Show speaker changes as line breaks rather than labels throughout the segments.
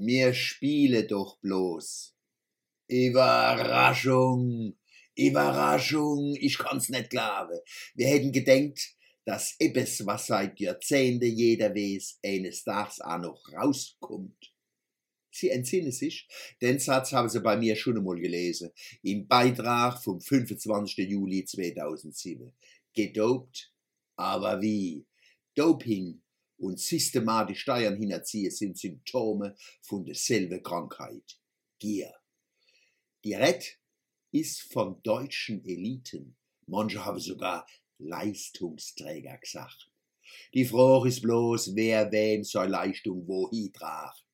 Mir spiele doch bloß. Überraschung, Überraschung, ich kann's nicht glauben. Wir hätten gedenkt, dass etwas, was seit Jahrzehnten jeder weiß, eines Tages auch noch rauskommt. Sie entsinnen sich, den Satz haben Sie bei mir schon einmal gelesen, im Beitrag vom 25. Juli 2007. Gedopt, aber wie? Doping und systematisch Steuern hinterziehen sind Symptome von derselben Krankheit. Gier. Die Rett ist von deutschen Eliten. Manche haben sogar Leistungsträger gesagt. Die Frage ist bloß, wer wem seine Leistung wohin tragt.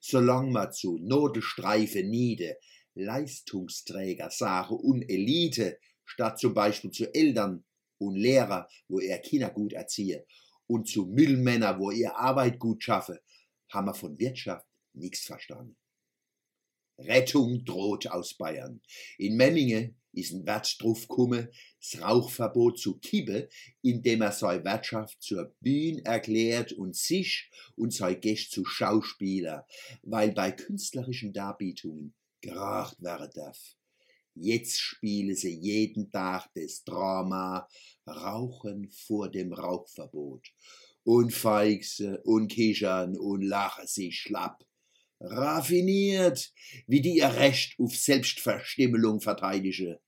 Solang man zu Notenstreife niede Leistungsträger sage und Elite statt zum Beispiel zu Eltern und Lehrer, wo er Kinder gut erziehe und zu Müllmänner, wo ihr Arbeit gut schaffe, haben wir von Wirtschaft nichts verstanden. Rettung droht aus Bayern. In Memmingen ist ein Wert drauf gekommen, das Rauchverbot zu kippen, indem er seine Wirtschaft zur Bühne erklärt und sich und sein Gäste zu Schauspieler, weil bei künstlerischen Darbietungen geracht werden darf. Jetzt spielen sie jeden Tag das Drama Rauchen vor dem Rauchverbot. Und feixen und kichern und lachen sich schlapp. Raffiniert, wie die ihr Recht auf Selbstverstümmelung verteidige,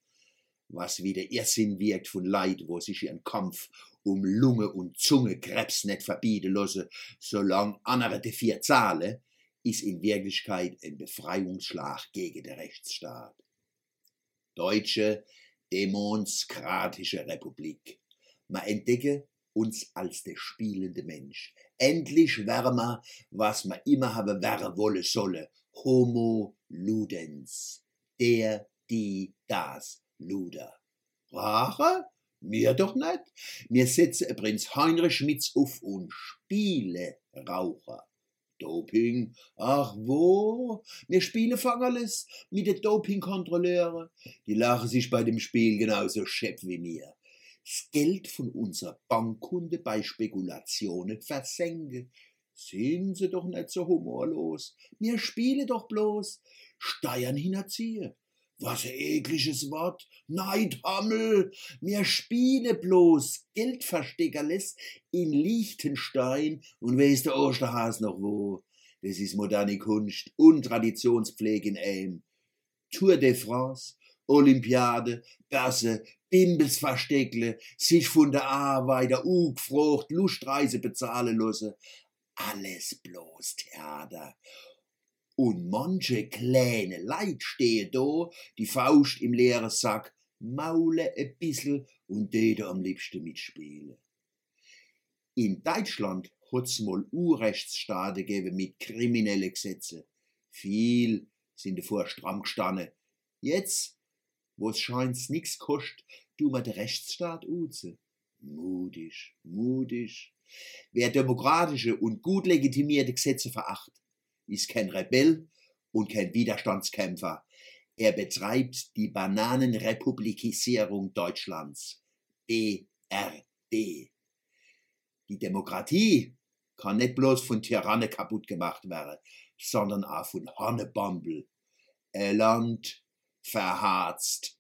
was wie der Irrsinn wirkt von Leid, wo sich ihren Kampf um Lunge und Zunge Krebs nicht verbieten lasse, solang andere die vier zahle, ist in Wirklichkeit ein Befreiungsschlag gegen den Rechtsstaat. Deutsche Demokratische Republik. Man entdecke uns als der spielende Mensch. Endlich wärmer, was man immer habe wäre wolle solle. Homo ludens. Der, die, das, Luder. Rache? Mir doch nicht. Mir setze Prinz Heinrich Schmitz auf und spiele Raucher. Doping? Ach wo? Mir spiele Fangerles mit den Dopingkontrolleure. Die lachen sich bei dem Spiel genauso schepp wie mir das Geld von unserer Bankkunde bei Spekulationen versenke. Sind Sie doch nicht so humorlos. Mir spiele doch bloß. Steuern hinerziehe. Was ein ekliges Wort. Neidhammel. Mir spiele bloß. Geldversteckerles in Liechtenstein. Und wer ist der Osterhas noch wo? Das ist moderne Kunst und Traditionspflege in Elm. Tour de France, Olympiade, Börse, Bimbelsversteckle, sich von der Arbeit, ugefrucht, Lustreise bezahlen lassen. Alles bloß Theater. Und manche kleine Leid stehen da, die Faust im leeren Sack, maule e bissel und dete am liebsten mitspielen. In Deutschland hat's mal Urrechtsstaate gegeben mit kriminellen Gesetzen. Viel sind davor stramm gestanden. Jetzt wo's scheint's nix kostet, du ma der Rechtsstaat uze. Mutig, mutig. Wer demokratische und gut legitimierte Gesetze veracht, ist kein Rebell und kein Widerstandskämpfer. Er betreibt die Bananenrepublikisierung Deutschlands. BRD. Die Demokratie kann nicht bloß von Tyranne kaputt gemacht werden, sondern auch von Hannebambel. Erlernt verharzt